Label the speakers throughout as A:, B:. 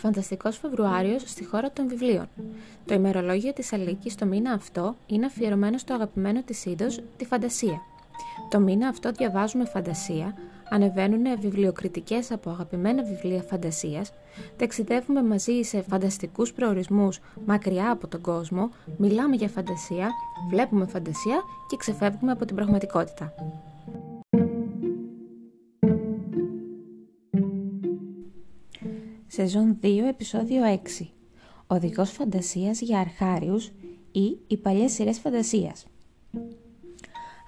A: Φανταστικός Φεβρουάριος στη χώρα των βιβλίων. Το ημερολόγιο της Αλίκης το μήνα αυτό είναι αφιερωμένο στο αγαπημένο της είδος, τη φαντασία. Το μήνα αυτό διαβάζουμε φαντασία, ανεβαίνουν βιβλιοκριτικές από αγαπημένα βιβλία φαντασίας, ταξιδεύουμε μαζί σε φανταστικούς προορισμούς μακριά από τον κόσμο, μιλάμε για φαντασία, βλέπουμε φαντασία και ξεφεύγουμε από την πραγματικότητα. Σεζόν 2, επεισόδιο 6. Οδηγός φαντασίας για αρχάριους ή οι παλιές σειρές φαντασίας.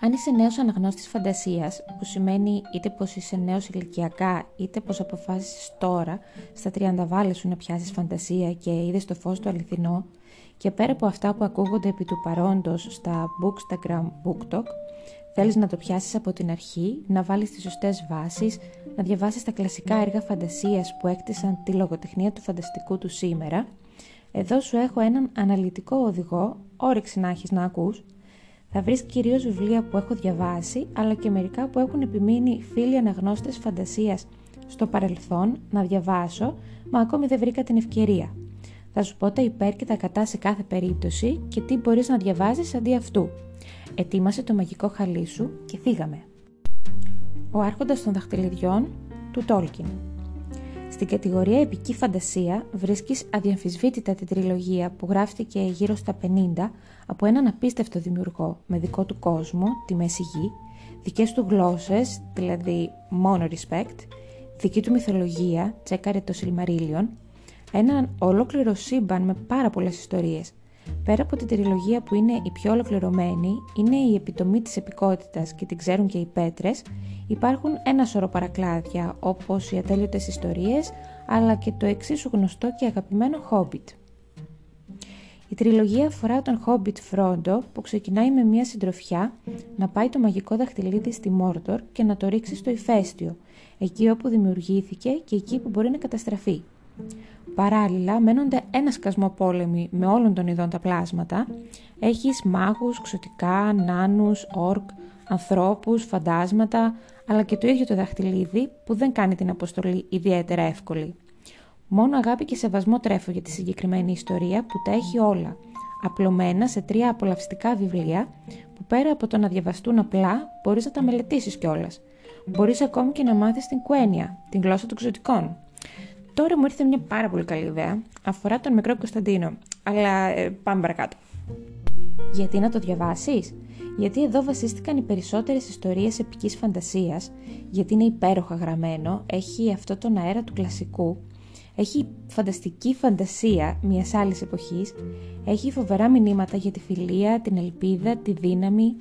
A: Αν είσαι νέος αναγνώστης φαντασίας, που σημαίνει είτε πως είσαι νέος ηλικιακά, είτε πως αποφάσισες τώρα, στα 30 βάλες σου να πιάσεις φαντασία και είδες το φως του αληθινό, και πέρα από αυτά που ακούγονται επί του παρόντος στα Bookstagram BookTok, θέλεις να το πιάσεις από την αρχή, να βάλεις τις σωστές βάσεις, να διαβάσεις τα κλασικά έργα φαντασίας που έκτισαν τη λογοτεχνία του φανταστικού του σήμερα, εδώ σου έχω έναν αναλυτικό οδηγό, όρεξη να έχεις να ακούς. Θα βρεις κυρίως βιβλία που έχω διαβάσει, αλλά και μερικά που έχουν επιμείνει φίλοι αναγνώστες φαντασίας στο παρελθόν να διαβάσω, μα ακόμη δεν βρήκα την ευκαιρία. Θα σου πω τα υπέρ και τα κατά σε κάθε περίπτωση και τι μπορείς να διαβάζεις αντί αυτού. Ετοίμασε το μαγικό χαλί σου και φύγαμε. Ο άρχοντας των δαχτυλιδιών του Τόλκιν. Στην κατηγορία επική φαντασία βρίσκεις αδιαμφισβήτητα την τριλογία που γράφτηκε γύρω στα 50 από έναν απίστευτο δημιουργό με δικό του κόσμο, τη Μέση Γη, δικές του γλώσσες, δηλαδή μόνο respect, δική του μυθολογία, τσέκαρε το Silmarillion, έναν ολόκληρο σύμπαν με πάρα πολλές ιστορίες. Πέρα από την τριλογία που είναι η πιο ολοκληρωμένη, είναι η επιτομή της επικότητας και την ξέρουν και οι πέτρες, υπάρχουν ένα σωρό παρακλάδια όπως οι ατέλειωτες ιστορίες, αλλά και το εξίσου γνωστό και αγαπημένο Hobbit. Η τριλογία αφορά τον Hobbit Φρόντο που ξεκινάει με μια συντροφιά να πάει το μαγικό δαχτυλίδι στη Μόρτορ και να το ρίξει στο ηφαίστειο, εκεί όπου δημιουργήθηκε και εκεί που μπορεί να καταστραφεί. Παράλληλα, μένονται ένα σκασμό πόλεμοι με όλων των ειδών τα πλάσματα. Έχεις μάγους, ξωτικά, νάνους, όρκ, ανθρώπους, φαντάσματα, αλλά και το ίδιο το δαχτυλίδι που δεν κάνει την αποστολή ιδιαίτερα εύκολη. Μόνο αγάπη και σεβασμό τρέφω για τη συγκεκριμένη ιστορία που τα έχει όλα, απλωμένα σε τρία απολαυστικά βιβλία που πέρα από το να διαβαστούν απλά μπορείς να τα μελετήσεις κιόλας. Μπορείς ακόμη και να μάθεις την κουένια, την γλώσσα των ξωτικών. Τώρα μου ήρθε μια πάρα πολύ καλή ιδέα. Αφορά τον μικρό Κωνσταντίνο. Αλλά ε, πάμε παρακάτω. Γιατί να το διαβάσεις; Γιατί εδώ βασίστηκαν οι περισσότερες ιστορίες επικής φαντασίας, γιατί είναι υπέροχα γραμμένο, έχει αυτό τον αέρα του κλασικού, έχει φανταστική φαντασία μιας άλλης εποχής, έχει φοβερά μηνύματα για τη φιλία, την ελπίδα, τη δύναμη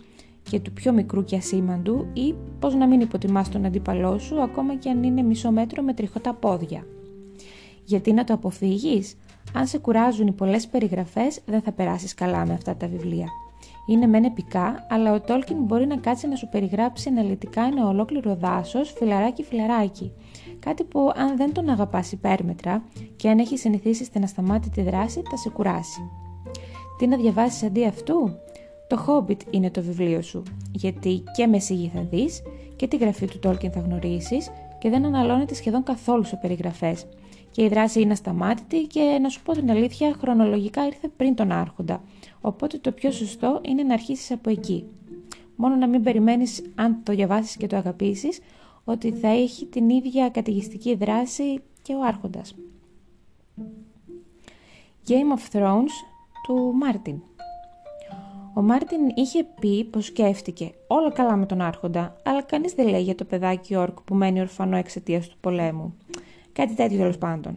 A: και του πιο μικρού και ασήμαντου ή πώς να μην υποτιμάς τον αντίπαλό σου ακόμα και αν είναι μισό μέτρο με τριχωτά πόδια. Γιατί να το αποφύγεις; Αν σε κουράζουν οι πολλές περιγραφές, δεν θα περάσεις καλά με αυτά τα βιβλία. Είναι μεν επικά, αλλά ο Τόλκιν μπορεί να κάτσει να σου περιγράψει αναλυτικά ένα ολόκληρο δάσος, φιλαράκι φιλαράκι. Κάτι που αν δεν τον αγαπάς υπέρμετρα και αν έχεις συνηθίσει στην ασταμάτητη δράση, θα σε κουράσει. Τι να διαβάσεις αντί αυτού; Το Hobbit είναι το βιβλίο σου, γιατί και με σιγή θα δεις και τη γραφή του Τόλκιν θα γνωρίσεις και δεν αναλώνεται σχεδόν καθόλου σε περιγραφές και η δράση είναι ασταμάτητη και να σου πω την αλήθεια χρονολογικά ήρθε πριν τον άρχοντα, οπότε το πιο σωστό είναι να αρχίσεις από εκεί. Μόνο να μην περιμένεις αν το διαβάσεις και το αγαπήσεις ότι θα έχει την ίδια καταιγιστική δράση και ο άρχοντας. Game of Thrones του Μάρτιν Ο Μάρτιν είχε πει πως σκέφτηκε όλα καλά με τον άρχοντα, αλλά κανείς δεν λέει για το παιδάκι orc που μένει ορφανό εξαιτίας του πολέμου. Κάτι τέτοιο τέλος πάντων.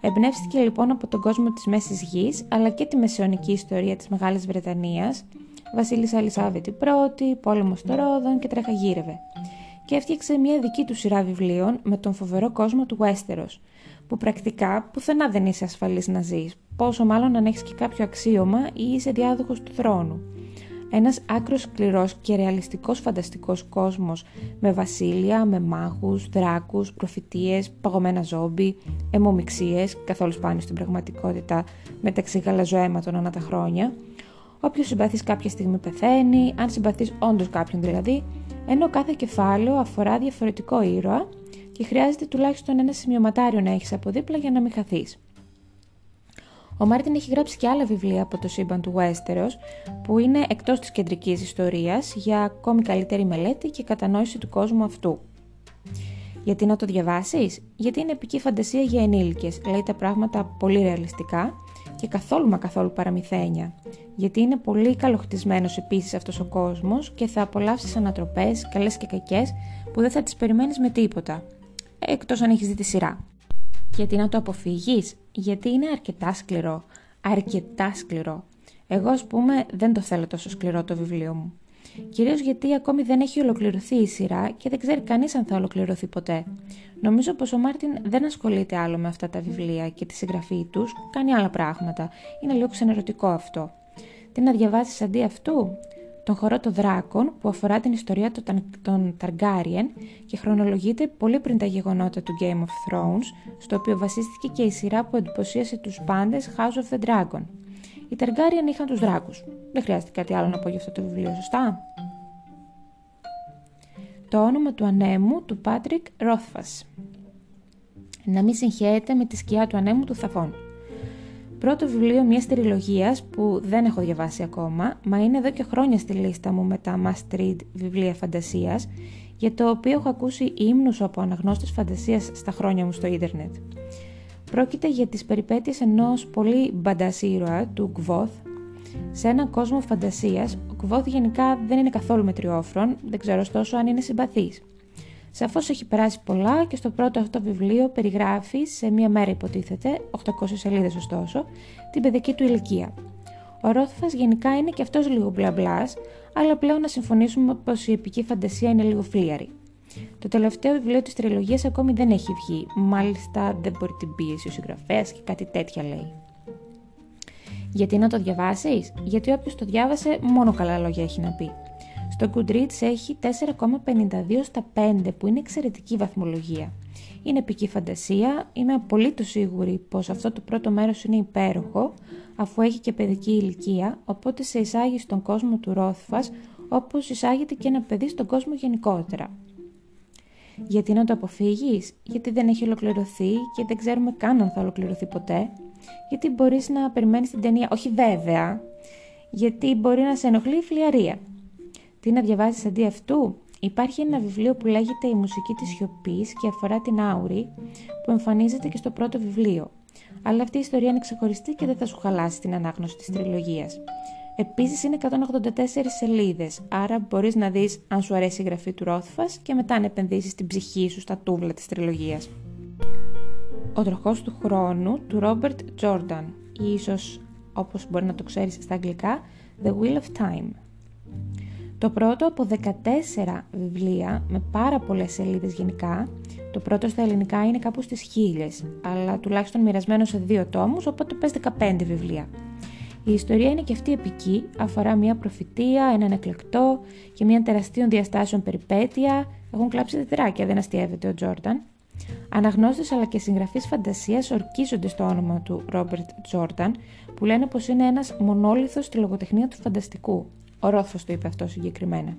A: Εμπνεύστηκε λοιπόν από τον κόσμο της Μέσης Γης, αλλά και τη μεσαιωνική ιστορία της Μεγάλης Βρετανίας, Βασίλισσα Ελισάβετη I, πόλεμος των Ρόδων και τρέχα γύρευε. Και έφτιαξε μια δική του σειρά βιβλίων με τον φοβερό κόσμο του Westeros, που πρακτικά πουθενά δεν είσαι ασφαλής να ζεις, πόσο μάλλον αν έχεις και κάποιο αξίωμα ή είσαι διάδοχος του θρόνου. Ένας άκρος σκληρός και ρεαλιστικός φανταστικός κόσμος με βασίλεια, με μάγους, δράκους, προφητείες, παγωμένα ζόμπι, αιμομιξίες, καθόλου σπάνιο στην πραγματικότητα μεταξύ γαλαζοαίματων ανά τα χρόνια. Όποιος συμπαθείς κάποια στιγμή πεθαίνει, αν συμπαθείς όντως κάποιον δηλαδή, ενώ κάθε κεφάλαιο αφορά διαφορετικό ήρωα και χρειάζεται τουλάχιστον ένα σημειωματάριο να έχεις από δίπλα για να μην χαθείς. Ο Μάρτιν έχει γράψει και άλλα βιβλία από το σύμπαν του Westeros που είναι εκτός της κεντρικής ιστορίας για ακόμη καλύτερη μελέτη και κατανόηση του κόσμου αυτού. Γιατί να το διαβάσεις; Γιατί είναι επική φαντασία για ενήλικες, λέει τα πράγματα πολύ ρεαλιστικά και καθόλου μα καθόλου παραμυθένια. Γιατί είναι πολύ καλοχτισμένος επίσης αυτός ο κόσμος και θα απολαύσεις ανατροπές, καλές και κακές, που δεν θα τις περιμένεις με τίποτα. Εκτός αν έχεις δει τη σειρά. Γιατί να το αποφύγεις; Γιατί είναι αρκετά σκληρό. Αρκετά σκληρό. Εγώ, ας πούμε, δεν το θέλω τόσο σκληρό το βιβλίο μου. Κυρίως γιατί ακόμη δεν έχει ολοκληρωθεί η σειρά και δεν ξέρει κανείς αν θα ολοκληρωθεί ποτέ. Νομίζω πως ο Μάρτιν δεν ασχολείται άλλο με αυτά τα βιβλία και τη συγγραφή τους, κάνει άλλα πράγματα. Είναι λίγο ξενερωτικό αυτό. Τι να διαβάσεις αντί αυτού; Τον χορό των δράκων που αφορά την ιστορία των Ταργκάριεν και χρονολογείται πολύ πριν τα γεγονότα του Game of Thrones, στο οποίο βασίστηκε και η σειρά που εντυπωσίασε τους πάντες House of the Dragon. Οι Ταργκάριεν είχαν τους δράκους. Δεν χρειάζεται κάτι άλλο να πω για αυτό το βιβλίο, σωστά; Το όνομα του ανέμου του Πάτρικ Ρόθφας. Να μην συγχαίεται με τη σκιά του ανέμου του Θαφών. Πρώτο βιβλίο μιας τριλογίας που δεν έχω διαβάσει ακόμα, μα είναι εδώ και χρόνια στη λίστα μου με τα must read βιβλία φαντασίας, για το οποίο έχω ακούσει ύμνους από αναγνώστες φαντασίας στα χρόνια μου στο ίντερνετ. Πρόκειται για τις περιπέτειες ενός πολύ μπαντάς ήρωα του Γκβόθ. Σε έναν κόσμο φαντασίας, ο Γκβόθ γενικά δεν είναι καθόλου μετριόφρον, δεν ξέρω ωστόσο αν είναι συμπαθής. Σαφώς έχει περάσει πολλά και στο πρώτο αυτό βιβλίο περιγράφει, σε μία μέρα υποτίθεται, 800 σελίδες ωστόσο, την παιδική του ηλικία. Ο Ρόθφας γενικά είναι και αυτός λίγο μπλα μπλα, αλλά πλέον να συμφωνήσουμε πως η επική φαντασία είναι λίγο φλίαρη. Το τελευταίο βιβλίο της τριλογίας ακόμη δεν έχει βγει, μάλιστα δεν μπορεί την πίεση ο συγγραφέας και κάτι τέτοια λέει. Γιατί να το διαβάσεις, Γιατί όποιος το διάβασε μόνο καλά λόγια έχει να πει. Στο Goodreads έχει 4,52 στα 5 που είναι εξαιρετική βαθμολογία. Είναι επική φαντασία, είμαι απολύτως σίγουρη πως αυτό το πρώτο μέρος είναι υπέροχο αφού έχει και παιδική ηλικία, οπότε σε εισάγει στον κόσμο του Ρόθφας όπως εισάγεται και ένα παιδί στον κόσμο γενικότερα. Γιατί να το αποφύγεις, γιατί δεν έχει ολοκληρωθεί και δεν ξέρουμε καν αν θα ολοκληρωθεί ποτέ, γιατί μπορείς να περιμένεις την ταινία, όχι βέβαια, γιατί μπορεί να σε ενοχλεί η φλιαρία. Τι να διαβάσεις αντί αυτού; Υπάρχει ένα βιβλίο που λέγεται «Η μουσική της σιωπής» και αφορά την Άουρη, που εμφανίζεται και στο πρώτο βιβλίο. Αλλά αυτή η ιστορία είναι ξεχωριστή και δεν θα σου χαλάσει την ανάγνωση της τριλογίας. Επίσης είναι 184 σελίδες, άρα μπορείς να δεις αν σου αρέσει η γραφή του Ρόθφας και μετά να επενδύσεις την ψυχή σου στα τούβλα της τριλογίας. Ο τροχός του χρόνου του Ρόμπερτ Τζόρνταν ή ίσως όπως μπορεί να το ξέρεις στα αγγλικά The Wheel of Time. Το πρώτο από 14 βιβλία με πάρα πολλές σελίδες γενικά, το πρώτο στα ελληνικά είναι κάπου στις χίλιες, αλλά τουλάχιστον μοιρασμένο σε δύο τόμους, οπότε πες 15 βιβλία. Η ιστορία είναι και αυτή επική, αφορά μια προφητεία, έναν εκλεκτό και μια τεραστίων διαστάσεων περιπέτεια. Έχουν κλάψει τετράκια, δεν αστείευεται ο Τζόρνταν. Αναγνώστες αλλά και συγγραφείς φαντασίας ορκίζονται στο όνομα του Ρόμπερτ Τζόρνταν, που λένε πως είναι ένας μονόλιθος στη λογοτεχνία του φανταστικού. Ο Ρόθφος το είπε αυτό συγκεκριμένα.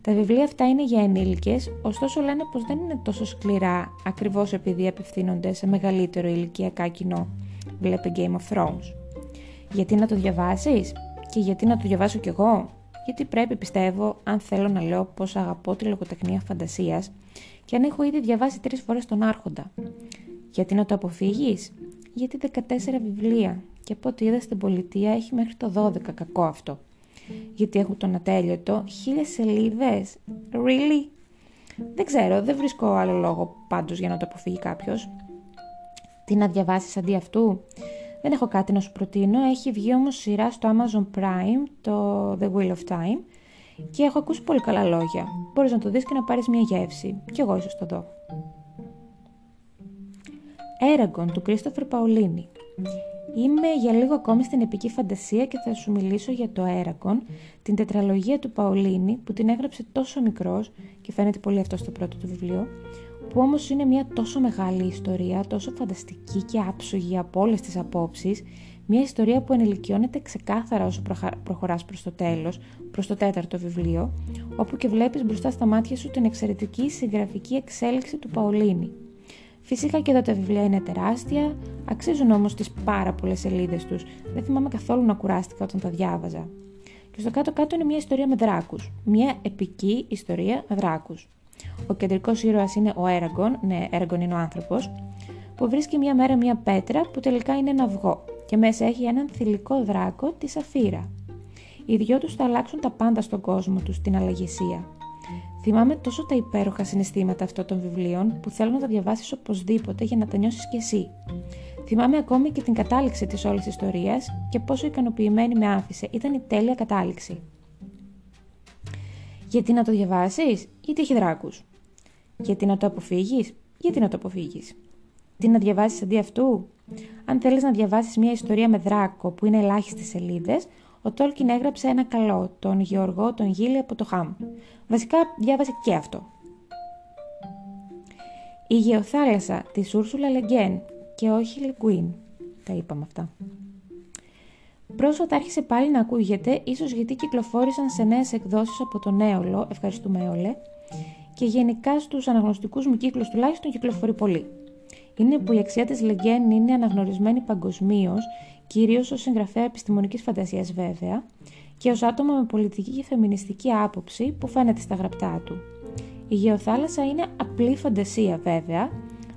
A: Τα βιβλία αυτά είναι για ενήλικες, ωστόσο λένε πως δεν είναι τόσο σκληρά ακριβώς επειδή απευθύνονται σε μεγαλύτερο ηλικιακά κοινό. Βλέπε Game of Thrones. Γιατί να το διαβάσεις; Και γιατί να το διαβάσω κι εγώ; Γιατί πρέπει πιστεύω, αν θέλω να λέω πως αγαπώ τη λογοτεχνία φαντασίας και αν έχω ήδη διαβάσει τρεις φορές τον Άρχοντα. Γιατί να το αποφύγεις; Γιατί 14 βιβλία και από ό,τι είδα στην πολιτεία έχει μέχρι το 12 κακό αυτό γιατί έχουν τον ατέλειωτο, χίλιες σελίδες. Really? Δεν ξέρω, δεν βρίσκω άλλο λόγο πάντως για να το αποφύγει κάποιος. Τι να διαβάσεις αντί αυτού; Δεν έχω κάτι να σου προτείνω, έχει βγει όμως σειρά στο Amazon Prime, το The Wheel of Time, και έχω ακούσει πολύ καλά λόγια. Μπορείς να το δεις και να πάρεις μια γεύση. Κι εγώ ίσως το δω. Έραγκον του Κρίστοφερ Παουλίνη. Είμαι για λίγο ακόμη στην επική φαντασία και θα σου μιλήσω για το Έραγκον, την τετραλογία του Παολίνη που την έγραψε τόσο μικρός και φαίνεται πολύ αυτό στο πρώτο του βιβλίο, που όμως είναι μια τόσο μεγάλη ιστορία, τόσο φανταστική και άψογη από όλες τις απόψεις, μια ιστορία που ενηλικιώνεται ξεκάθαρα όσο προχωράς προς το τέλος, προς το τέταρτο βιβλίο, όπου και βλέπεις μπροστά στα μάτια σου την εξαιρετική συγγραφική εξέλιξη του Παολίνη. Φυσικά και εδώ τα βιβλία είναι τεράστια, αξίζουν όμως τις πάρα πολλές σελίδες τους. Δεν θυμάμαι καθόλου να κουράστηκα όταν τα διάβαζα. Και στο κάτω-κάτω είναι μια ιστορία με δράκους. Μια επική ιστορία με δράκους. Ο κεντρικός ήρωας είναι ο Έραγκον, ναι, Έραγκον είναι ο άνθρωπος, που βρίσκει μια μέρα μια πέτρα που τελικά είναι ένα αυγό και μέσα έχει έναν θηλυκό δράκο, τη Σαφύρα. Οι δυο τους θα αλλάξουν τα πάντα στον κόσμο τους, στην αλλαγησία. Θυμάμαι τόσο τα υπέροχα συναισθήματα αυτών των βιβλίων που θέλω να τα διαβάσεις οπωσδήποτε για να τα νιώσεις κι εσύ. Θυμάμαι ακόμη και την κατάληξη της όλης ιστορίας και πόσο ικανοποιημένη με άφησε. Ήταν η τέλεια κατάληξη. Γιατί να το διαβάσεις, γιατί έχει δράκου. Γιατί να το αποφύγεις, γιατί να το αποφύγεις; Τι να διαβάσεις αντί αυτού; Αν θέλεις να διαβάσεις μια ιστορία με δράκο που είναι ελάχιστες σελίδες, ο Τόλκιν έγραψε ένα καλό, τον Γεωργό, τον Γίλη από το Χαμ. Βασικά διάβασε και αυτό. Η γεωθάλασσα της Ούρσουλα Λεγκέν και όχι Λεγκουίν. Τα είπαμε αυτά. Πρόσφατα άρχισε πάλι να ακούγεται, ίσως γιατί κυκλοφόρησαν σε νέες εκδόσεις από τον Έολο, ευχαριστούμε Έολε, και γενικά στους αναγνωστικούς μου κύκλους τουλάχιστον κυκλοφορεί πολύ. Είναι που η αξία της Λεγκέν είναι αναγνωρισμένη παγκοσμίως, κυρίως ως συγγραφέα επιστημονικής φαντασίας βέβαια, και ως άτομο με πολιτική και φεμινιστική άποψη που φαίνεται στα γραπτά του. Η γεωθάλασσα είναι απλή φαντασία βέβαια,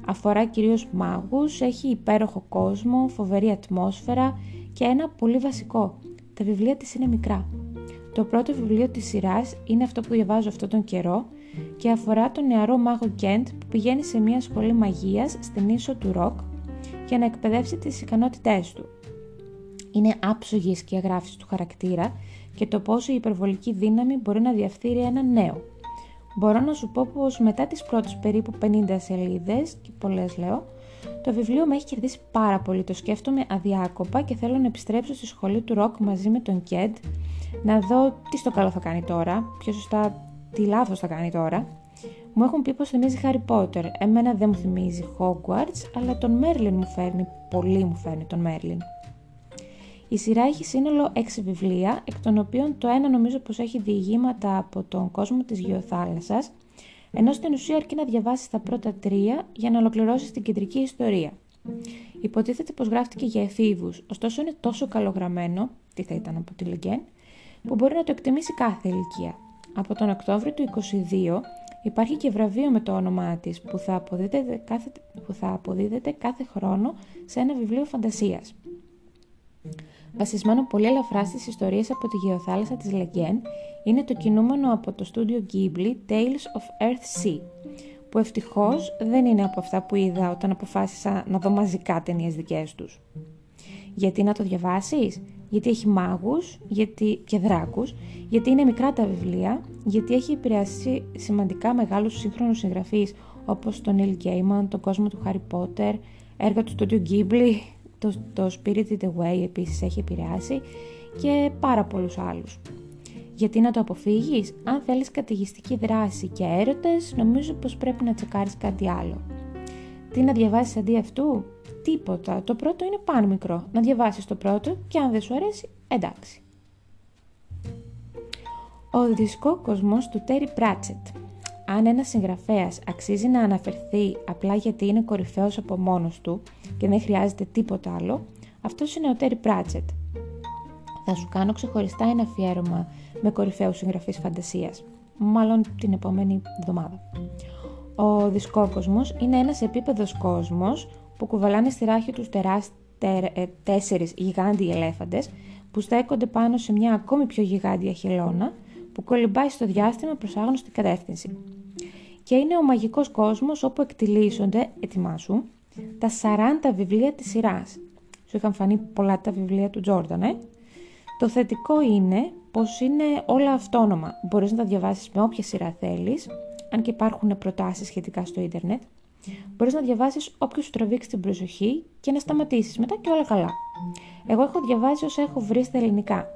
A: αφορά κυρίως μάγους, έχει υπέροχο κόσμο, φοβερή ατμόσφαιρα και ένα πολύ βασικό, τα βιβλία της είναι μικρά. Το πρώτο βιβλίο της σειράς είναι αυτό που διαβάζω αυτόν τον καιρό και αφορά τον νεαρό μάγο Κέντ που πηγαίνει σε μια σχολή μαγείας στην ίσο του Ροκ για να εκπαιδεύσει τις ικανότητές του. Είναι άψογη η σκιαγράφηση του χαρακτήρα και το πόσο η υπερβολική δύναμη μπορεί να διαφθείρει ένα νέο. Μπορώ να σου πω πως μετά τις πρώτες περίπου 50 σελίδες, και πολλές λέω, το βιβλίο με έχει κερδίσει πάρα πολύ, το σκέφτομαι αδιάκοπα και θέλω να επιστρέψω στη σχολή του ροκ μαζί με τον Κέντ, να δω τι στο καλό θα κάνει τώρα, πιο σωστά τι λάθος θα κάνει τώρα. Μου έχουν πει πως θυμίζει Harry Potter, εμένα δεν μου θυμίζει Hogwarts, αλλά τον Μέρλιν μου φέρνει, πολύ μου φέρνει τον Μέρλιν. Η σειρά έχει σύνολο 6 βιβλία, εκ των οποίων το ένα νομίζω πως έχει διηγήματα από τον κόσμο της γεωθάλασσας, ενώ στην ουσία αρκεί να διαβάσεις τα πρώτα τρία για να ολοκληρώσεις την κεντρική ιστορία. Υποτίθεται πως γράφτηκε για εφήβους, ωστόσο είναι τόσο καλογραμμένο, τι θα ήταν από τη Λεγκέν, που μπορεί να το εκτιμήσει κάθε ηλικία. Από τον Οκτώβριο του 22 υπάρχει και βραβείο με το όνομά της που, θα αποδίδεται κάθε, που θα αποδίδεται κάθε χρόνο σε ένα βιβλίο φαντασίας. Βασισμένο πολύ ελαφρά στις ιστορίες από τη γεωθάλασσα της Λεγκέν, είναι το κινούμενο από το στούντιο Ghibli Tales of Earth Sea, που ευτυχώς δεν είναι από αυτά που είδα όταν αποφάσισα να δω μαζικά ταινίες δικές τους. Γιατί να το διαβάσεις, γιατί έχει μάγους γιατί... και δράκους, γιατί είναι μικρά τα βιβλία, γιατί έχει επηρεάσει σημαντικά μεγάλους σύγχρονους συγγραφείς όπως τον Neil Gaiman, τον κόσμο του Harry Potter, έργα του στούντιο Ghibli, το, το Spirited Away επίσης έχει επηρεάσει και πάρα πολλούς άλλους. Γιατί να το αποφύγεις, αν θέλεις κατηγιστική δράση και έρωτες, νομίζω πως πρέπει να τσεκάρεις κάτι άλλο. Τι να διαβάσεις αντί αυτού, τίποτα, το πρώτο είναι πάνω μικρό, να διαβάσεις το πρώτο και αν δεν σου αρέσει, εντάξει. Ο δισκόκοσμος του Τέρι Πράτσετ αν ένας συγγραφέας αξίζει να αναφερθεί απλά γιατί είναι κορυφαίος από μόνος του και δεν χρειάζεται τίποτα άλλο, αυτός είναι ο Τέρι Πράτσετ. Θα σου κάνω ξεχωριστά ένα αφιέρωμα με κορυφαίους συγγραφείς φαντασίας, μάλλον την επόμενη εβδομάδα. Ο δισκόκοσμος είναι ένας επίπεδος κόσμος που κουβαλάνε στη ράχη τους τεράστιες τέσσερις γιγάντιοι ελέφαντες που στέκονται πάνω σε μια ακόμη πιο γιγάντια χελώνα που κολυμπάει στο διάστημα προς άγνωστη κατεύθυνση. Και είναι ο μαγικός κόσμος όπου εκτιλήσονται, ετοιμάσου, τα 40 βιβλία της σειράς. Σου είχαν φανεί πολλά τα βιβλία του Τζόρνταν, ε; Το θετικό είναι πως είναι όλα αυτόνομα. Μπορείς να τα διαβάσεις με όποια σειρά θέλεις, αν και υπάρχουν προτάσεις σχετικά στο ίντερνετ. Μπορείς να διαβάσεις όποιο σου τραβήξει την προσοχή και να σταματήσεις μετά και όλα καλά. Εγώ έχω διαβάσει όσα έχω βρει στα ελληνικά.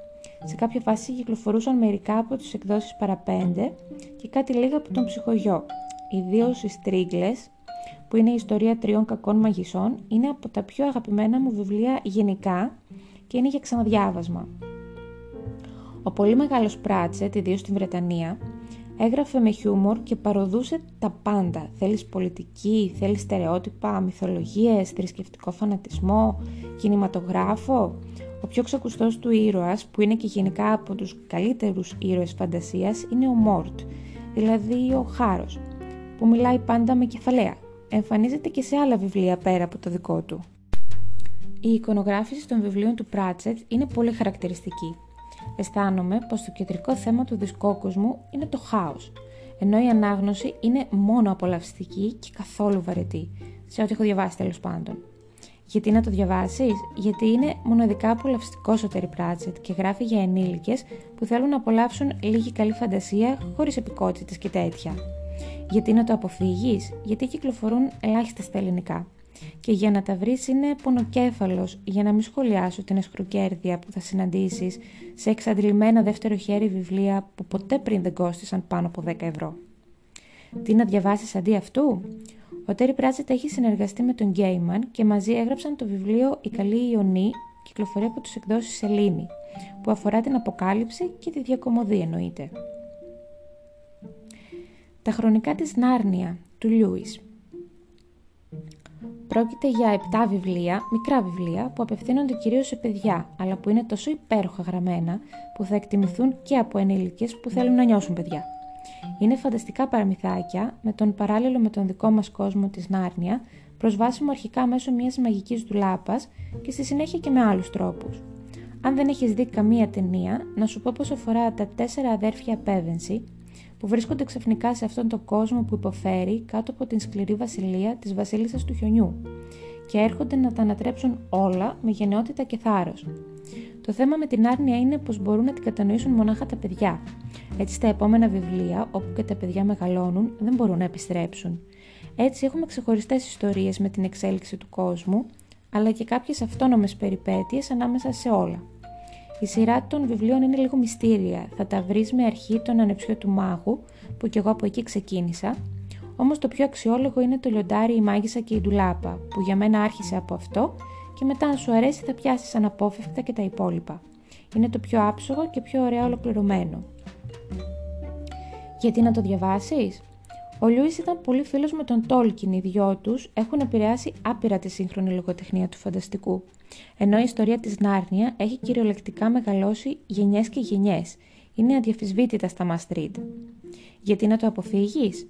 A: Σε κάποια φάση κυκλοφορούσαν μερικά από τις εκδόσεις παραπέντε και κάτι λίγα από τον ψυχογειό. ιδίως οι Στρίγκλες, που είναι η ιστορία τριών κακών μαγισσών, είναι από τα πιο αγαπημένα μου βιβλία γενικά και είναι για ξαναδιάβασμα. Ο πολύ μεγάλος Πράτσετ, ιδίως στην Βρετανία, έγραφε με χιούμορ και παροδούσε τα πάντα. Θέλεις πολιτική, θέλεις στερεότυπα, μυθολογίες, θρησκευτικό φανατισμό, κινηματογράφο. Ο πιο ξεκουστός του ήρωας, που είναι και γενικά από τους καλύτερους ήρωες φαντασίας, είναι ο Μόρτ, δηλαδή ο Χάρος, που μιλάει πάντα με κεφαλαία. Εμφανίζεται και σε άλλα βιβλία πέρα από το δικό του. Η εικονογράφηση των βιβλίων του Πράτσετ είναι πολύ χαρακτηριστική. Αισθάνομαι πως το κεντρικό θέμα του δισκόκοσμου είναι το χάος, ενώ η ανάγνωση είναι μόνο απολαυστική και καθόλου βαρετή, σε ό,τι έχω διαβάσει τέλος πάντων. Γιατί να το διαβάσεις, Γιατί είναι μοναδικά απολαυστικό ο Terry Pratchett και γράφει για ενήλικες που θέλουν να απολαύσουν λίγη καλή φαντασία χωρίς επικότητες και τέτοια. Γιατί να το αποφύγεις, Γιατί κυκλοφορούν ελάχιστα στα ελληνικά. Και για να τα βρεις είναι πονοκέφαλος, για να μην σχολιάσω την εσχροκέρδεια που θα συναντήσεις σε εξαντλημένα δεύτερο χέρι βιβλία που ποτέ πριν δεν κόστησαν πάνω από 10 ευρώ. Τι να διαβάσεις αντί αυτού; Ο Τέρι Πράτσετ έχει συνεργαστεί με τον Γκέιμαν και μαζί έγραψαν το βιβλίο «Η καλή Ιωνή» κυκλοφορεί από τους εκδόσεις Σελήνη, που αφορά την αποκάλυψη και τη διακομωδή εννοείται. Τα χρονικά της Νάρνια του Λιούις Πρόκειται για 7 βιβλία, μικρά βιβλία, που απευθύνονται κυρίως σε παιδιά, αλλά που είναι τόσο υπέροχα γραμμένα που θα εκτιμηθούν και από ενήλικες που θέλουν να νιώσουν παιδιά. Είναι φανταστικά παραμυθάκια, με τον παράλληλο με τον δικό μας κόσμο της Νάρνια, προσβάσιμο αρχικά μέσω μιας μαγικής δουλάπας και στη συνέχεια και με άλλους τρόπους. Αν δεν έχεις δει καμία ταινία, να σου πω πως αφορά τα τέσσερα αδέρφια Πέβενση, που βρίσκονται ξαφνικά σε αυτόν τον κόσμο που υποφέρει κάτω από την σκληρή βασιλεία της βασίλισσας του χιονιού και έρχονται να τα ανατρέψουν όλα με γενναιότητα και θάρρος. Το θέμα με την άρνεια είναι πως μπορούν να την κατανοήσουν μονάχα τα παιδιά. Έτσι στα επόμενα βιβλία, όπου και τα παιδιά μεγαλώνουν, δεν μπορούν να επιστρέψουν. Έτσι έχουμε ξεχωριστές ιστορίες με την εξέλιξη του κόσμου, αλλά και κάποιες αυτόνομες περιπέτειες ανάμεσα σε όλα. Η σειρά των βιβλίων είναι λίγο μυστήρια. Θα τα βρεις με αρχή τον ανεψιό του μάγου, που κι εγώ από εκεί ξεκίνησα. Όμως το πιο αξιόλογο είναι το λιοντάρι, η μάγισσα και η ντουλάπα, που για μένα άρχισε από αυτό και μετά αν σου αρέσει θα πιάσεις αναπόφευκτα και τα υπόλοιπα. Είναι το πιο άψογο και πιο ωραία ολοκληρωμένο. Γιατί να το διαβάσεις; Ο Λιούις ήταν πολύ φίλος με τον Τόλκιν, οι δυο τους έχουν επηρεάσει άπειρα τη σύγχρονη λογοτεχνία του φανταστικού ενώ η ιστορία της Νάρνια έχει κυριολεκτικά μεγαλώσει γενιές και γενιές. Είναι αδιαφυσβήτητα στα Μαστρίντ. Γιατί να το αποφύγεις;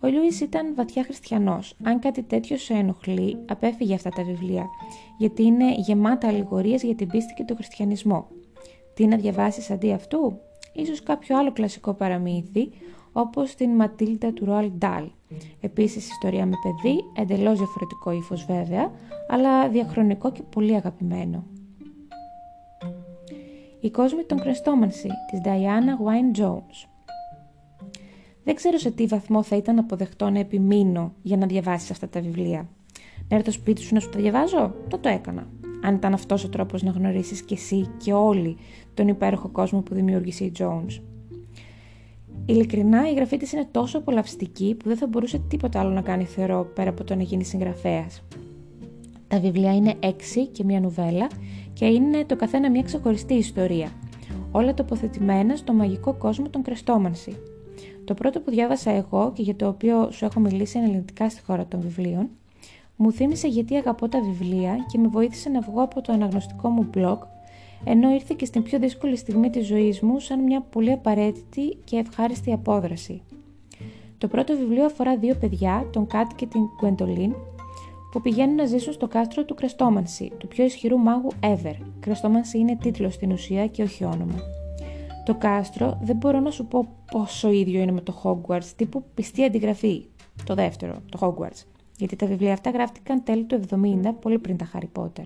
A: Ο Λούις ήταν βαθιά χριστιανός. Αν κάτι τέτοιο σε ενοχλεί, απέφυγε αυτά τα βιβλία, γιατί είναι γεμάτα αλληγορίες για την πίστη και τον χριστιανισμό. Τι να διαβάσεις αντί αυτού; Ίσως κάποιο άλλο κλασικό παραμύθι, όπως την Ματίλτα του Ρόαλ Ντάλ. Επίσης ιστορία με παιδί, εντελώς διαφορετικό ύφος βέβαια, αλλά διαχρονικό και πολύ αγαπημένο. Η κόσμη των Κρεστόμανση της Diana Wine Jones Δεν ξέρω σε τι βαθμό θα ήταν αποδεκτό να επιμείνω για να διαβάσεις αυτά τα βιβλία. Να έρθω σπίτι σου να σου τα διαβάζω, το το έκανα. Αν ήταν αυτός ο τρόπος να γνωρίσεις και εσύ και όλοι τον υπέροχο κόσμο που δημιούργησε η Jones. Ειλικρινά, η γραφή της είναι τόσο απολαυστική που δεν θα μπορούσε τίποτα άλλο να κάνει θεωρώ πέρα από το να γίνει συγγραφέας. Τα βιβλία είναι έξι και μία νουβέλα και είναι το καθένα μία ξεχωριστή ιστορία. Όλα τοποθετημένα στο μαγικό κόσμο των Κρεστόμανση. Το πρώτο που διάβασα εγώ και για το οποίο σου έχω μιλήσει αναλυτικά στη χώρα των βιβλίων, μου θύμισε γιατί αγαπώ τα βιβλία και με βοήθησε να βγω από το αναγνωστικό μου blog ενώ ήρθε και στην πιο δύσκολη στιγμή της ζωής μου σαν μια πολύ απαραίτητη και ευχάριστη απόδραση. Το πρώτο βιβλίο αφορά δύο παιδιά, τον Κάτ και την Γκουεντολίν, που πηγαίνουν να ζήσουν στο κάστρο του Κρεστόμανση, του πιο ισχυρού μάγου ever. Κρεστόμανση είναι τίτλος στην ουσία και όχι όνομα. Το κάστρο δεν μπορώ να σου πω πόσο ίδιο είναι με το Hogwarts, τύπου πιστή αντιγραφή. Το δεύτερο, το Hogwarts. Γιατί τα βιβλία αυτά γράφτηκαν τέλη του 70, πολύ πριν τα Harry Potter.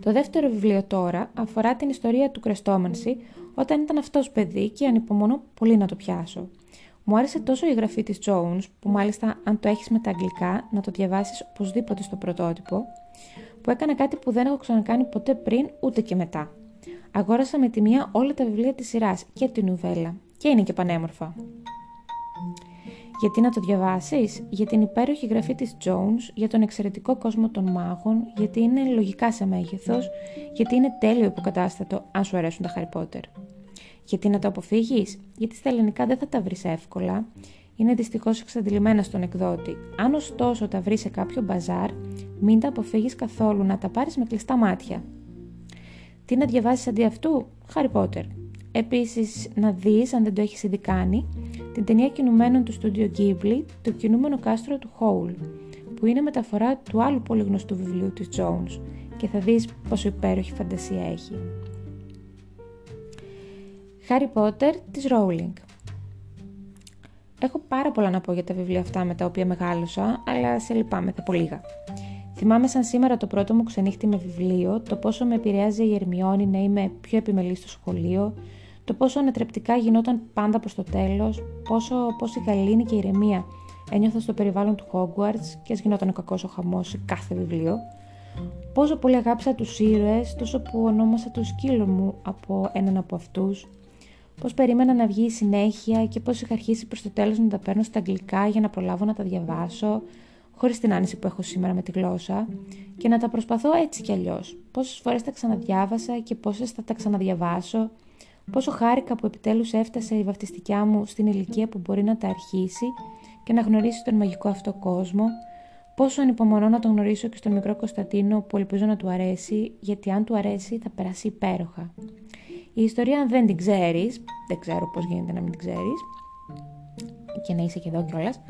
A: Το δεύτερο βιβλίο τώρα αφορά την ιστορία του Κρεστόμανση όταν ήταν αυτός παιδί και ανυπομονώ πολύ να το πιάσω. Μου άρεσε τόσο η γραφή της Jones, που μάλιστα αν το έχεις με τα αγγλικά να το διαβάσεις οπωσδήποτε στο πρωτότυπο, που έκανε κάτι που δεν έχω ξανακάνει ποτέ πριν ούτε και μετά. Αγόρασα με τη μία όλα τα βιβλία της σειράς και την νουβέλα και είναι και πανέμορφα. Γιατί να το διαβάσεις; Για την υπέροχη γραφή της Jones, για τον εξαιρετικό κόσμο των μάγων, γιατί είναι λογικά σε μέγεθος, γιατί είναι τέλειο υποκατάστατο αν σου αρέσουν τα Harry Potter. Γιατί να το αποφύγεις; Γιατί στα ελληνικά δεν θα τα βρεις εύκολα. Είναι δυστυχώς εξαντλημένα στον εκδότη. Αν ωστόσο τα βρεις σε κάποιο μπαζάρ, μην τα αποφύγεις καθόλου, να τα πάρεις με κλειστά μάτια. Τι να διαβάσεις αντί αυτού; Harry Potter. Επίσης, να δεις, αν δεν το έχεις ήδη κάνει, την ταινία κινουμένων του στούντιο Ghibli, το κινούμενο κάστρο του Hole, που είναι μεταφορά του άλλου πολύ γνωστού βιβλίου της Jones και θα δεις πόσο υπέροχη φαντασία έχει. Harry Potter της Rowling Έχω πάρα πολλά να πω για τα βιβλία αυτά με τα οποία μεγάλωσα, αλλά σε λυπάμαι, θα πω λίγα. Θυμάμαι σαν σήμερα το πρώτο μου ξενύχτη με βιβλίο, το πόσο με επηρέαζε η Ερμιόνη να είμαι πιο επιμελής στο σχολείο, το πόσο ανατρεπτικά γινόταν πάντα προς το τέλος, πόσο, πόσο η γαλήνη και η ηρεμία ένιωθα στο περιβάλλον του Hogwarts και ας γινόταν ο κακός ο χαμός σε κάθε βιβλίο, πόσο πολύ αγάπησα τους ήρωες, τόσο που ονόμασα το σκύλο μου από έναν από αυτούς, πώς περίμενα να βγει η συνέχεια και πώς είχα αρχίσει προς το τέλος να τα παίρνω στα αγγλικά για να προλάβω να τα διαβάσω, χωρίς την άνεση που έχω σήμερα με τη γλώσσα, και να τα προσπαθώ έτσι κι αλλιώς. Πόσες φορές τα ξαναδιάβασα και πόσες θα τα ξαναδιαβάσω, Πόσο χάρηκα που επιτέλους έφτασε η βαφτιστικιά μου στην ηλικία που μπορεί να τα αρχίσει και να γνωρίσει τον μαγικό αυτό κόσμο. Πόσο ανυπομονώ να τον γνωρίσω και στον μικρό Κωνσταντίνο που ελπίζω να του αρέσει, γιατί αν του αρέσει θα περάσει υπέροχα. Η ιστορία αν δεν την ξέρεις, δεν ξέρω πώς γίνεται να μην την ξέρεις, και να είσαι και εδώ κιόλας.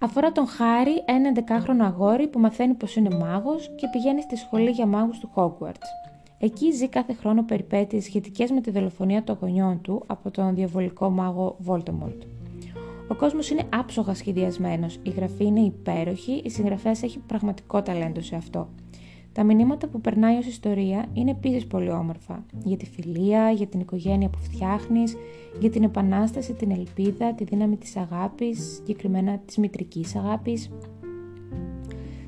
A: Αφορά τον Χάρη, ένα 11χρονο αγόρι που μαθαίνει πως είναι μάγος και πηγαίνει στη σχολή για μάγους του Hogwarts. Εκεί ζει κάθε χρόνο περιπέτειες σχετικές με τη δολοφονία των γονιών του από τον διαβολικό μάγο Voldemort. Ο κόσμος είναι άψογα σχεδιασμένος, η γραφή είναι υπέροχη, η συγγραφέα έχει πραγματικό ταλέντο σε αυτό. Τα μηνύματα που περνάει ως ιστορία είναι επίσης πολύ όμορφα. Για τη φιλία, για την οικογένεια που φτιάχνεις, για την επανάσταση, την ελπίδα, τη δύναμη της αγάπης, συγκεκριμένα της μητρικής αγάπης.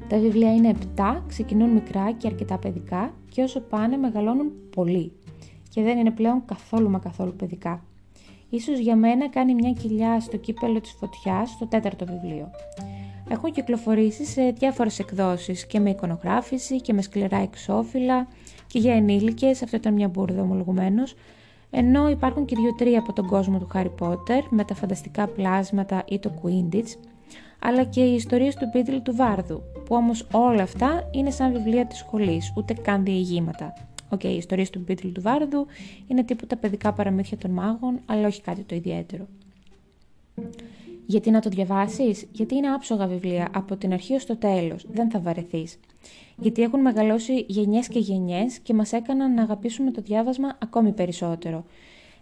A: Τα βιβλία είναι 7, ξεκινούν μικρά και αρκετά παιδικά και όσο πάνε μεγαλώνουν πολύ και δεν είναι πλέον καθόλου μα καθόλου παιδικά. Ίσως για μένα κάνει μια κοιλιά στο κύπελο της φωτιάς στο τέταρτο βιβλίο. Έχουν κυκλοφορήσει σε διάφορες εκδόσεις και με εικονογράφηση και με σκληρά εξώφυλλα και για ενήλικες, αυτό ήταν μια μπουρδα ομολογουμένως, ενώ υπάρχουν και δύο-τρία από τον κόσμο του Harry Potter με τα φανταστικά πλάσματα ή το Quidditch, αλλά και οι ιστορίες του Μπιντλ του Βάρδου, που όμως όλα αυτά είναι σαν βιβλία της σχολής, ούτε καν διηγήματα. OK, okay, οι ιστορίες του Μπιντλ του Βάρδου είναι τύπου τα παιδικά παραμύθια των μάγων, αλλά όχι κάτι το ιδιαίτερο. Γιατί να το διαβάσεις, γιατί είναι άψογα βιβλία από την αρχή ως το τέλος, δεν θα βαρεθείς. Γιατί έχουν μεγαλώσει γενιές και γενιές και μας έκαναν να αγαπήσουμε το διάβασμα ακόμη περισσότερο.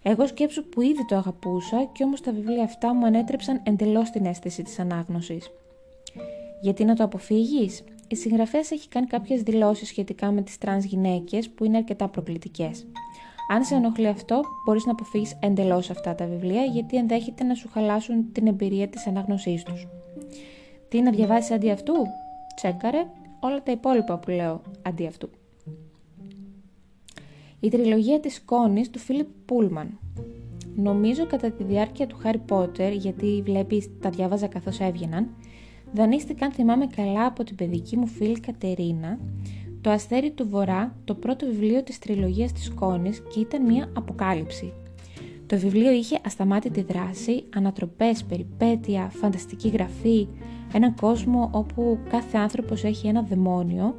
A: Εγώ σκέψου που ήδη το αγαπούσα και όμως τα βιβλία αυτά μου ανέτρεψαν εντελώς την αίσθηση της ανάγνωσης. Γιατί να το αποφύγεις; Η συγγραφέα έχει κάνει κάποιες δηλώσεις σχετικά με τις τρανς γυναίκες που είναι αρκετά προκλητικές. Αν σε ενοχλεί αυτό, μπορείς να αποφύγεις εντελώς αυτά τα βιβλία γιατί ενδέχεται να σου χαλάσουν την εμπειρία της ανάγνωσής τους. Τι να διαβάσεις αντί αυτού; Τσέκαρε όλα τα υπόλοιπα που λέω αντί αυτού. Η τριλογία της σκόνης του Φίλιπ Πούλμαν. Νομίζω κατά τη διάρκεια του Χάρι Πότερ, γιατί βλέπεις τα διάβαζα καθώς έβγαιναν, δανείστηκαν θυμάμαι καλά από την παιδική μου φίλη Κατερίνα το Αστέρι του Βορρά, το πρώτο βιβλίο της τριλογίας της σκόνης και ήταν μια αποκάλυψη. Το βιβλίο είχε ασταμάτητη δράση, ανατροπές, περιπέτεια, φανταστική γραφή, έναν κόσμο όπου κάθε άνθρωπος έχει ένα δαιμόνιο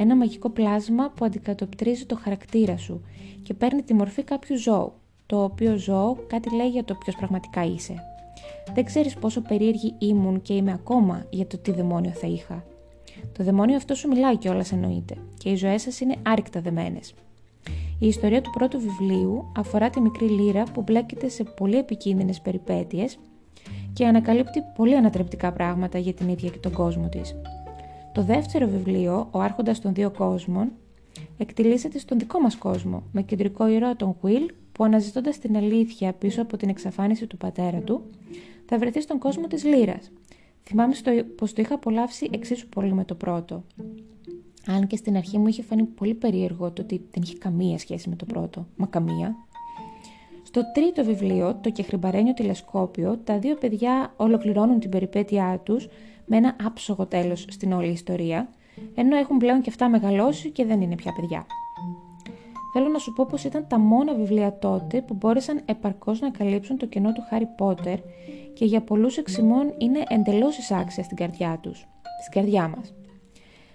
A: ένα μαγικό πλάσμα που αντικατοπτρίζει το χαρακτήρα σου και παίρνει τη μορφή κάποιου ζώου, το οποίο ζώο κάτι λέει για το ποιος πραγματικά είσαι. Δεν ξέρεις πόσο περίεργη ήμουν και είμαι ακόμα για το τι δαιμόνιο θα είχα. Το δαιμόνιο αυτό σου μιλάει κιόλας εννοείται και οι ζωές σας είναι άρρηκτα δεμένες. Η ιστορία του πρώτου βιβλίου αφορά τη μικρή λύρα που μπλέκεται σε πολύ επικίνδυνες περιπέτειες και ανακαλύπτει πολύ ανατρεπτικά πράγματα για την ίδια και τον κόσμο της. Το δεύτερο βιβλίο, «Ο Άρχοντας των Δύο Κόσμων», εκτιλήσεται στον δικό μας κόσμο, με κεντρικό ήρωα τον Will, που αναζητώντας την αλήθεια πίσω από την εξαφάνιση του πατέρα του, θα βρεθεί στον κόσμο της Λύρας. Θυμάμαι στο, πως το είχα απολαύσει εξίσου πολύ με το πρώτο. Αν και στην αρχή μου είχε φανεί πολύ περίεργο το ότι δεν είχε καμία σχέση με το πρώτο. Μα καμία. Στο τρίτο βιβλίο, το «Κεχρυμπαρένιο τηλεσκόπιο», τα δύο παιδιά ολοκληρώνουν την περιπέτειά τους με ένα άψογο τέλος στην όλη ιστορία, ενώ έχουν πλέον και αυτά μεγαλώσει και δεν είναι πια παιδιά. Θέλω να σου πω πως ήταν τα μόνα βιβλία τότε που μπόρεσαν επαρκώς να καλύψουν το κενό του Χάρι Πότερ και για πολλούς εξημών είναι εντελώς εισάξια στην καρδιά τους, στην καρδιά μας.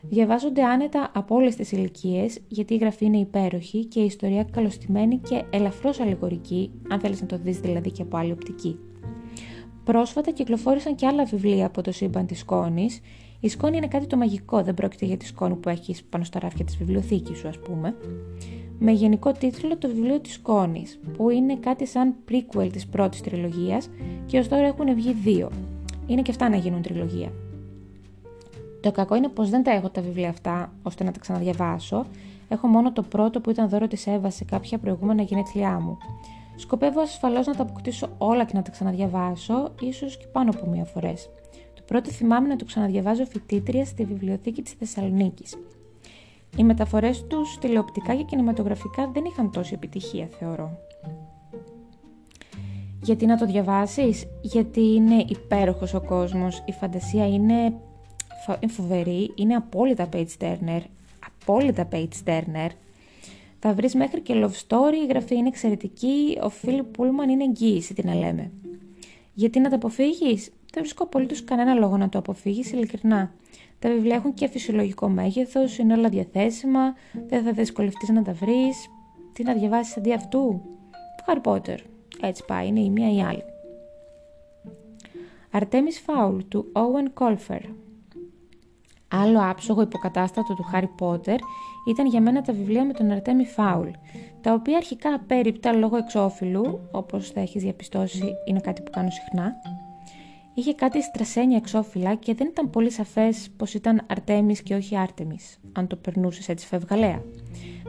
A: Διαβάζονται άνετα από όλες τις ηλικίες, γιατί η γραφή είναι υπέροχη και η ιστορία καλωστημένη και ελαφρώς αλληγορική, αν θέλεις να το δεις δηλαδή και από άλλη οπτική. Πρόσφατα κυκλοφόρησαν και άλλα βιβλία από το σύμπαν της σκόνης. Η σκόνη είναι κάτι το μαγικό, δεν πρόκειται για τη σκόνη που έχεις πάνω στα ράφια της βιβλιοθήκης σου, ας πούμε. Με γενικό τίτλο Το βιβλίο της σκόνη, που είναι κάτι σαν prequel της πρώτης τριλογίας και ως τώρα έχουν βγει δύο. Είναι και αυτά να γίνουν τριλογία. Το κακό είναι πως δεν τα έχω τα βιβλία αυτά ώστε να τα ξαναδιαβάσω. Έχω μόνο το πρώτο που ήταν δώρο της Εύας σε κάποια προηγούμενα γενέθλιά μου. Σκοπεύω ασφαλώς να τα αποκτήσω όλα και να τα ξαναδιαβάσω, ίσως και πάνω από μία φορές. Το πρώτο θυμάμαι να το ξαναδιαβάζω φοιτήτρια στη βιβλιοθήκη της Θεσσαλονίκης. Οι μεταφορές τους τηλεοπτικά και κινηματογραφικά δεν είχαν τόση επιτυχία, θεωρώ. Γιατί να το διαβάσεις, γιατί είναι υπέροχος ο κόσμος, η φαντασία είναι είναι φοβερή, είναι απόλυτα page turner, απόλυτα page turner. Θα βρεις μέχρι και love story, η γραφή είναι εξαιρετική, ο Φίλιπ Πούλμαν είναι εγγύηση, τι να λέμε. Γιατί να το αποφύγεις, δεν βρίσκω απολύτως κανένα λόγο να το αποφύγεις, ειλικρινά. Τα βιβλία έχουν και φυσιολογικό μέγεθος, είναι όλα διαθέσιμα, δεν θα δυσκολευτείς να τα βρεις. Τι να διαβάσεις αντί αυτού; Harry Potter. Έτσι πάει, είναι η μία ή η άλλη. Αρτέμις Φάουλ του Owen Colfer Άλλο άψογο υποκατάστατο του Χάρι Πότερ ήταν για μένα τα βιβλία με τον Αρτέμι Φάουλ, τα οποία αρχικά απέριπτα λόγω εξώφυλλου, όπως θα έχεις διαπιστώσει είναι κάτι που κάνω συχνά, είχε κάτι στρασένια εξώφυλλα και δεν ήταν πολύ σαφές πως ήταν Αρτέμις και όχι Άρτεμις, αν το περνούσες έτσι φευγαλέα.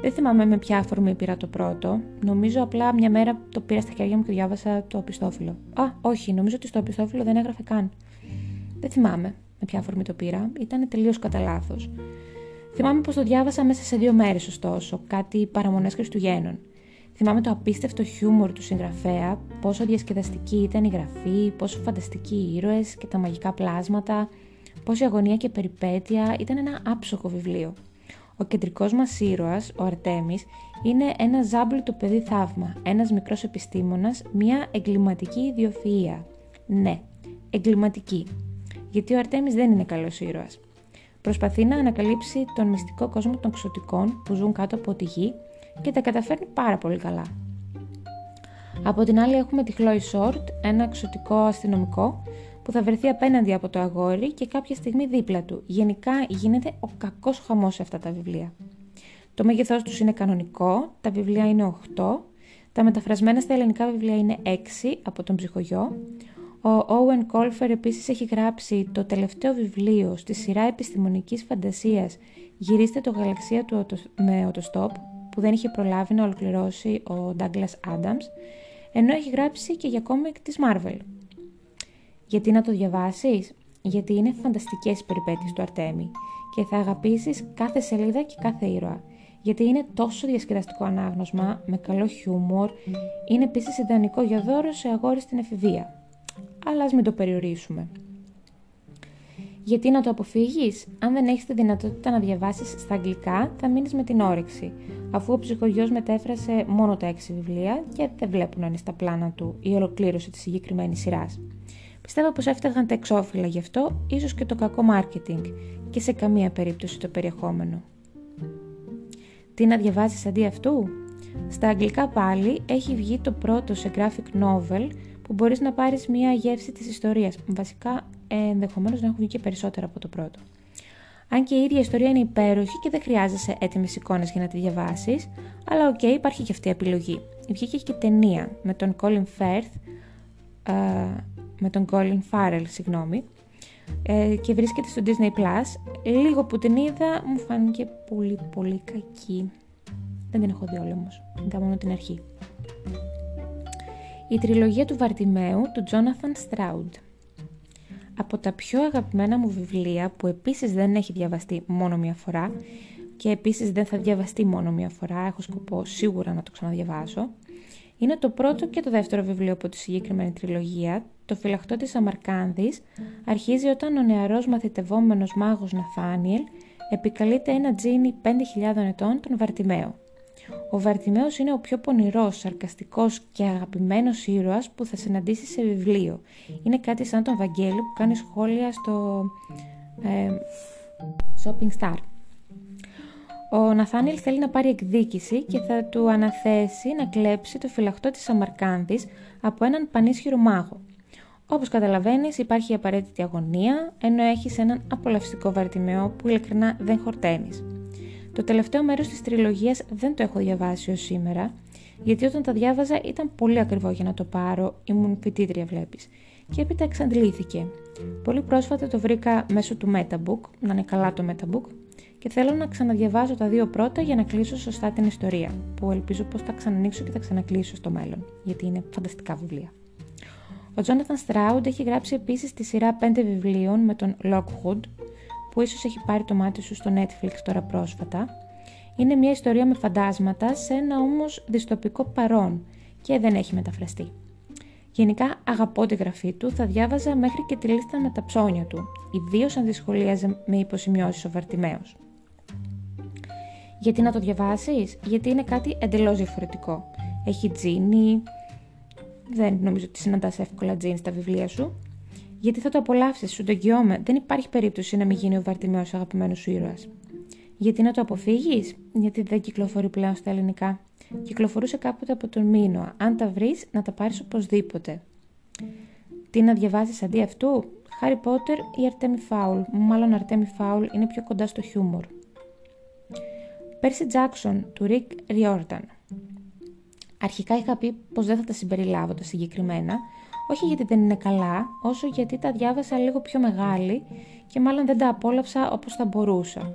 A: Δεν θυμάμαι με ποια αφορμή πήρα το πρώτο. Νομίζω απλά μια μέρα το πήρα στα χέρια μου και διάβασα το οπιστόφυλλο. Α, όχι, νομίζω ότι στο οπιστόφυλλο δεν έγραφε καν. Δεν θυμάμαι με ποια αφορμή το πήρα, ήταν τελείως κατά λάθος. Θυμάμαι πως το διάβασα μέσα σε δύο μέρες, ωστόσο, κάτι παραμονέ Χριστουγέννων. Θυμάμαι το απίστευτο χιούμορ του συγγραφέα, πόσο διασκεδαστική ήταν η γραφή, πόσο φανταστικοί οι ήρωες και τα μαγικά πλάσματα, πόση αγωνία και περιπέτεια, ήταν ένα άψογο βιβλίο. Ο κεντρικός μας ήρωας, ο Αρτέμις, είναι ένα ζάμπλουτο παιδί θαύμα, ένας μικρός επιστήμονας, μια εγκληματική ιδιοφυΐα. Ναι, εγκληματική γιατί ο Αρτέμις δεν είναι καλός ήρωας. Προσπαθεί να ανακαλύψει τον μυστικό κόσμο των ξωτικών που ζουν κάτω από τη γη και τα καταφέρνει πάρα πολύ καλά. Από την άλλη έχουμε τη Χλόι Σόρτ, ένα ξωτικό αστυνομικό που θα βρεθεί απέναντι από το αγόρι και κάποια στιγμή δίπλα του. Γενικά γίνεται ο κακός χαμός σε αυτά τα βιβλία. Το μέγεθός τους είναι κανονικό, τα βιβλία είναι 8, τα μεταφρασμένα στα ελληνικά βιβλία είναι 6 από τον ψυχογειό, ο Owen Colfer επίσης έχει γράψει το τελευταίο βιβλίο στη σειρά επιστημονικής φαντασίας «Γυρίστε το γαλαξία του με οτοστόπ» που δεν είχε προλάβει να ολοκληρώσει ο Douglas Adams, ενώ έχει γράψει και για κόμικ της Marvel. Γιατί να το διαβάσεις; Γιατί είναι φανταστικές οι περιπέτειες του Αρτέμι και θα αγαπήσεις κάθε σελίδα και κάθε ήρωα. Γιατί είναι τόσο διασκεδαστικό ανάγνωσμα, με καλό χιούμορ, είναι επίσης ιδανικό για δώρο σε αγόρι στην εφηβεία αλλά ας μην το περιορίσουμε. Γιατί να το αποφύγεις; Αν δεν έχεις τη δυνατότητα να διαβάσεις στα αγγλικά, θα μείνεις με την όρεξη, αφού ο ψυχογειός μετέφρασε μόνο τα έξι βιβλία και δεν βλέπουν να είναι στα πλάνα του η ολοκλήρωση της συγκεκριμένης σειράς. Πιστεύω πως έφταγαν τα εξώφυλλα γι' αυτό, ίσως και το κακό marketing και σε καμία περίπτωση το περιεχόμενο. Τι να διαβάσεις αντί αυτού; Στα αγγλικά πάλι έχει βγει το πρώτο σε graphic novel που μπορείς να πάρεις μία γεύση της ιστορίας. Βασικά, ενδεχομένως να έχουν βγει και περισσότερα από το πρώτο. Αν και η ίδια ιστορία είναι υπέροχη και δεν χρειάζεσαι έτοιμες εικόνες για να τη διαβάσεις, αλλά OK, okay, υπάρχει και αυτή η επιλογή. Βγήκε και ταινία με τον Colin Firth, με τον Colin Farrell, συγγνώμη, ε, και βρίσκεται στο Disney Plus. Λίγο που την είδα μου φάνηκε πολύ πολύ κακή. Δεν την έχω δει όλη όμως, είδα μόνο την αρχή η τριλογία του Βαρτιμαίου του Τζόναθαν Στράουντ. Από τα πιο αγαπημένα μου βιβλία που επίσης δεν έχει διαβαστεί μόνο μία φορά και επίσης δεν θα διαβαστεί μόνο μία φορά, έχω σκοπό σίγουρα να το ξαναδιαβάσω, Είναι το πρώτο και το δεύτερο βιβλίο από τη συγκεκριμένη τριλογία. Το φυλαχτό της Αμαρκάνδης αρχίζει όταν ο νεαρός μαθητευόμενος μάγος Ναθάνιελ επικαλείται ένα τζίνι 5.000 ετών τον Βαρτιμαίο. Ο Βαρτιμαίος είναι ο πιο πονηρός, σαρκαστικός και αγαπημένος ήρωας που θα συναντήσει σε βιβλίο. Είναι κάτι σαν τον Βαγγέλη που κάνει σχόλια στο ε, Shopping Star. Ο Ναθάνιλ θέλει να πάρει εκδίκηση και θα του αναθέσει να κλέψει το φυλαχτό της Αμαρκάνδης από έναν πανίσχυρο μάγο. Όπως καταλαβαίνεις υπάρχει απαραίτητη αγωνία, ενώ έχεις έναν απολαυστικό βαρτιμαίο που ειλικρινά δεν χορταίνεις. Το τελευταίο μέρος της τριλογίας δεν το έχω διαβάσει ως σήμερα, γιατί όταν τα διάβαζα ήταν πολύ ακριβό για να το πάρω, ήμουν φοιτήτρια βλέπεις, και έπειτα εξαντλήθηκε. Πολύ πρόσφατα το βρήκα μέσω του Metabook, να είναι καλά το Metabook, και θέλω να ξαναδιαβάζω τα δύο πρώτα για να κλείσω σωστά την ιστορία, που ελπίζω πως θα ξανανοίξω και θα ξανακλείσω στο μέλλον, γιατί είναι φανταστικά βιβλία. Ο Τζόναθαν Στράουντ έχει γράψει επίσης τη σειρά 5 βιβλίων με τον Lockwood, που ίσως έχει πάρει το μάτι σου στο Netflix τώρα πρόσφατα. Είναι μια ιστορία με φαντάσματα σε ένα όμως δυστοπικό παρόν και δεν έχει μεταφραστεί. Γενικά αγαπώ τη γραφή του, θα διάβαζα μέχρι και τη λίστα με τα ψώνια του, ιδίως αν δυσκολίαζε με υποσημειώσεις ο Βαρτιμαίος. Γιατί να το διαβάσεις, γιατί είναι κάτι εντελώς διαφορετικό. Έχει τζίνι, δεν νομίζω ότι συναντάς εύκολα τζίνι στα βιβλία σου. Γιατί θα το απολαύσεις, σου το εγγυώμαι, δεν υπάρχει περίπτωση να μην γίνει ο Βαρτιμαίος αγαπημένος σου ήρωας. Γιατί να το αποφύγεις, γιατί δεν κυκλοφορεί πλέον στα ελληνικά. Κυκλοφορούσε κάποτε από τον Μήνο. Αν τα βρεις, να τα πάρεις οπωσδήποτε. Τι να διαβάσει αντί αυτού, Χάρι Πότερ ή Αρτέμι Φάουλ. Μάλλον Αρτέμι Φάουλ είναι πιο κοντά στο χιούμορ. Πέρσι Τζάξον του Ρικ Ριόρταν. Αρχικά είχα πει πως δεν θα τα συμπεριλάβω τα συγκεκριμένα, όχι γιατί δεν είναι καλά, όσο γιατί τα διάβασα λίγο πιο μεγάλη και μάλλον δεν τα απόλαυσα όπως θα μπορούσα.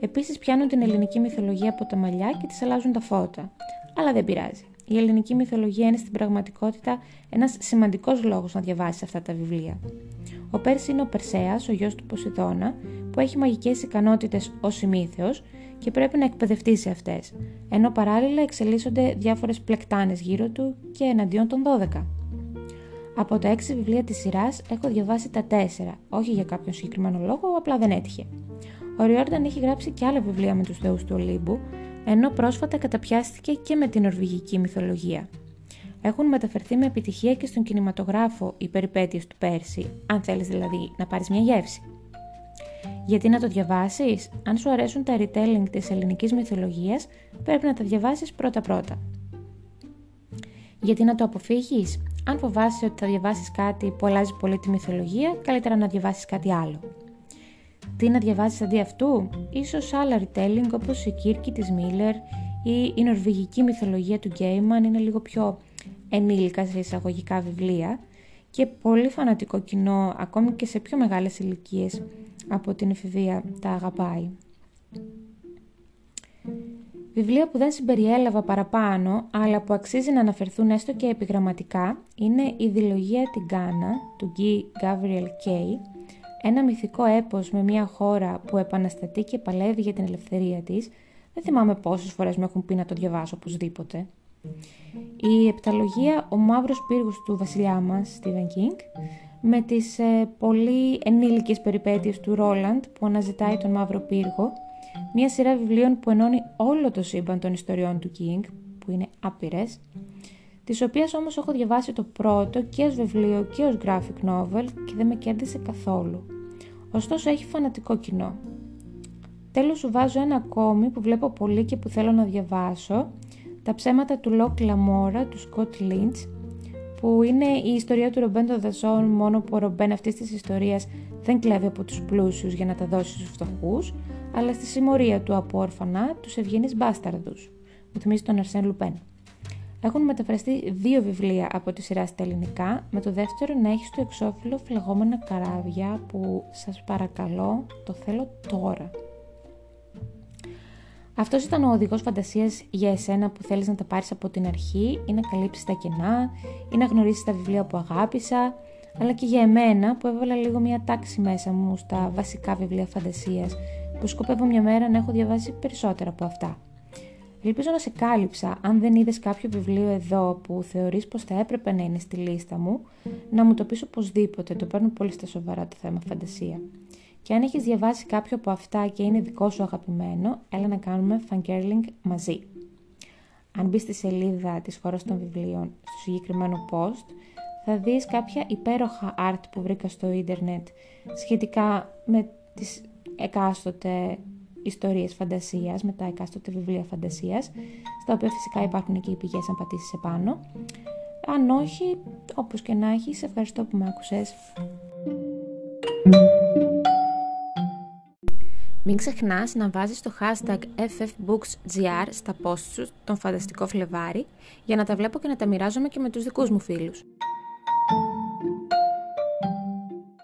A: Επίσης πιάνουν την ελληνική μυθολογία από τα μαλλιά και της αλλάζουν τα φώτα. Αλλά δεν πειράζει. Η ελληνική μυθολογία είναι στην πραγματικότητα ένας σημαντικός λόγος να διαβάσεις αυτά τα βιβλία. Ο Πέρση είναι ο Περσέας, ο γιος του Ποσειδώνα, που έχει μαγικές ικανότητες ως ημίθεος και πρέπει να εκπαιδευτεί σε αυτές, ενώ παράλληλα εξελίσσονται διάφορες πλεκτάνες γύρω του και εναντίον των 12. Από τα 6 βιβλία της σειράς έχω διαβάσει τα 4, όχι για κάποιον συγκεκριμένο λόγο, απλά δεν έτυχε. Ο Ριόρνταν έχει γράψει και άλλα βιβλία με τους θεούς του Ολύμπου, ενώ πρόσφατα καταπιάστηκε και με την νορβηγική μυθολογία. Έχουν μεταφερθεί με επιτυχία και στον κινηματογράφο οι περιπέτειες του Πέρση, αν θέλεις δηλαδή να πάρεις μια γεύση. Γιατί να το διαβάσεις, αν σου αρέσουν τα retelling της ελληνικής μυθολογίας, πρέπει να τα διαβάσεις πρώτα-πρώτα. Γιατί να το αποφύγεις, αν φοβάσαι ότι θα διαβάσεις κάτι που αλλάζει πολύ τη μυθολογία, καλύτερα να διαβάσεις κάτι άλλο. Τι να διαβάσεις αντί αυτού, ίσως άλλα retelling όπως η Κίρκη της Μίλλερ ή η νορβηγική μυθολογία του Γκέιμαν είναι λίγο πιο ενήλικα σε εισαγωγικά βιβλία και πολύ φανατικό κοινό ακόμη και σε πιο μεγάλες ηλικίες από την εφηβεία τα αγαπάει. Βιβλία που δεν συμπεριέλαβα παραπάνω, αλλά που αξίζει να αναφερθούν έστω και επιγραμματικά, είναι η «Δηλογία την Κάνα» του Γκί Γκάβριελ Κέι, ένα μυθικό έπος με μια χώρα που επαναστατεί και παλεύει για την ελευθερία της, δεν θυμάμαι πόσες φορές μου έχουν πει να το διαβάσω οπωσδήποτε. Η επταλογία «Ο μαύρος πύργος του βασιλιά μας», Stephen King, με τις ε, πολύ ενήλικες περιπέτειες του Ρόλαντ που αναζητάει τον μαύρο πύργο, μια σειρά βιβλίων που ενώνει όλο το σύμπαν των ιστοριών του King, που είναι άπειρες, τις οποίες όμως έχω διαβάσει το πρώτο και ως βιβλίο και ως graphic novel και δεν με κέρδισε καθόλου. Ωστόσο έχει φανατικό κοινό. Τέλος σου βάζω ένα ακόμη που βλέπω πολύ και που θέλω να διαβάσω, τα ψέματα του Λοκ Λαμόρα του Σκοτ Λίντς, που είναι η ιστορία του Ρομπέν των Δασών, μόνο που ο Ρομπέν αυτής της ιστορίας δεν κλέβει από τους πλούσιους για να τα δώσει στους φτωχούς, αλλά στη συμμορία του από όρφανα τους ευγενείς μπάσταρδους. Μου θυμίζει τον Αρσέν Λουπέν. Έχουν μεταφραστεί δύο βιβλία από τη σειρά στα ελληνικά, με το δεύτερο να έχει στο εξώφυλλο φλεγόμενα καράβια που σας παρακαλώ το θέλω τώρα. Αυτός ήταν ο οδηγός φαντασίας για εσένα που θέλεις να τα πάρεις από την αρχή ή να καλύψεις τα κενά ή να γνωρίσεις τα βιβλία που αγάπησα, αλλά και για εμένα που έβαλα λίγο μια τάξη μέσα μου στα βασικά βιβλία φαντασίας που σκοπεύω μια μέρα να έχω διαβάσει περισσότερα από αυτά. Ελπίζω να σε κάλυψα. Αν δεν είδες κάποιο βιβλίο εδώ που θεωρείς πως θα έπρεπε να είναι στη λίστα μου, να μου το πεις οπωσδήποτε. Το παίρνω πολύ στα σοβαρά το θέμα φαντασία. Και αν έχεις διαβάσει κάποιο από αυτά και είναι δικό σου αγαπημένο, έλα να κάνουμε fangirling μαζί. Αν μπεις στη σελίδα της χώρας των βιβλίων, στο συγκεκριμένο post, θα δεις κάποια υπέροχα art που βρήκα στο ίντερνετ σχετικά με τις εκάστοτε ιστορίες φαντασίας, με τα εκάστοτε βιβλία φαντασίας, στα οποία φυσικά υπάρχουν και οι πηγές αν πατήσεις επάνω. Αν όχι, όπως και να έχεις, σε ευχαριστώ που με άκουσες. Μην ξεχνάς να βάζεις το hashtag FFBooksGR στα posts σου τον φανταστικό Φλεβάρι για να τα βλέπω και να τα μοιράζομαι και με τους δικούς μου φίλους.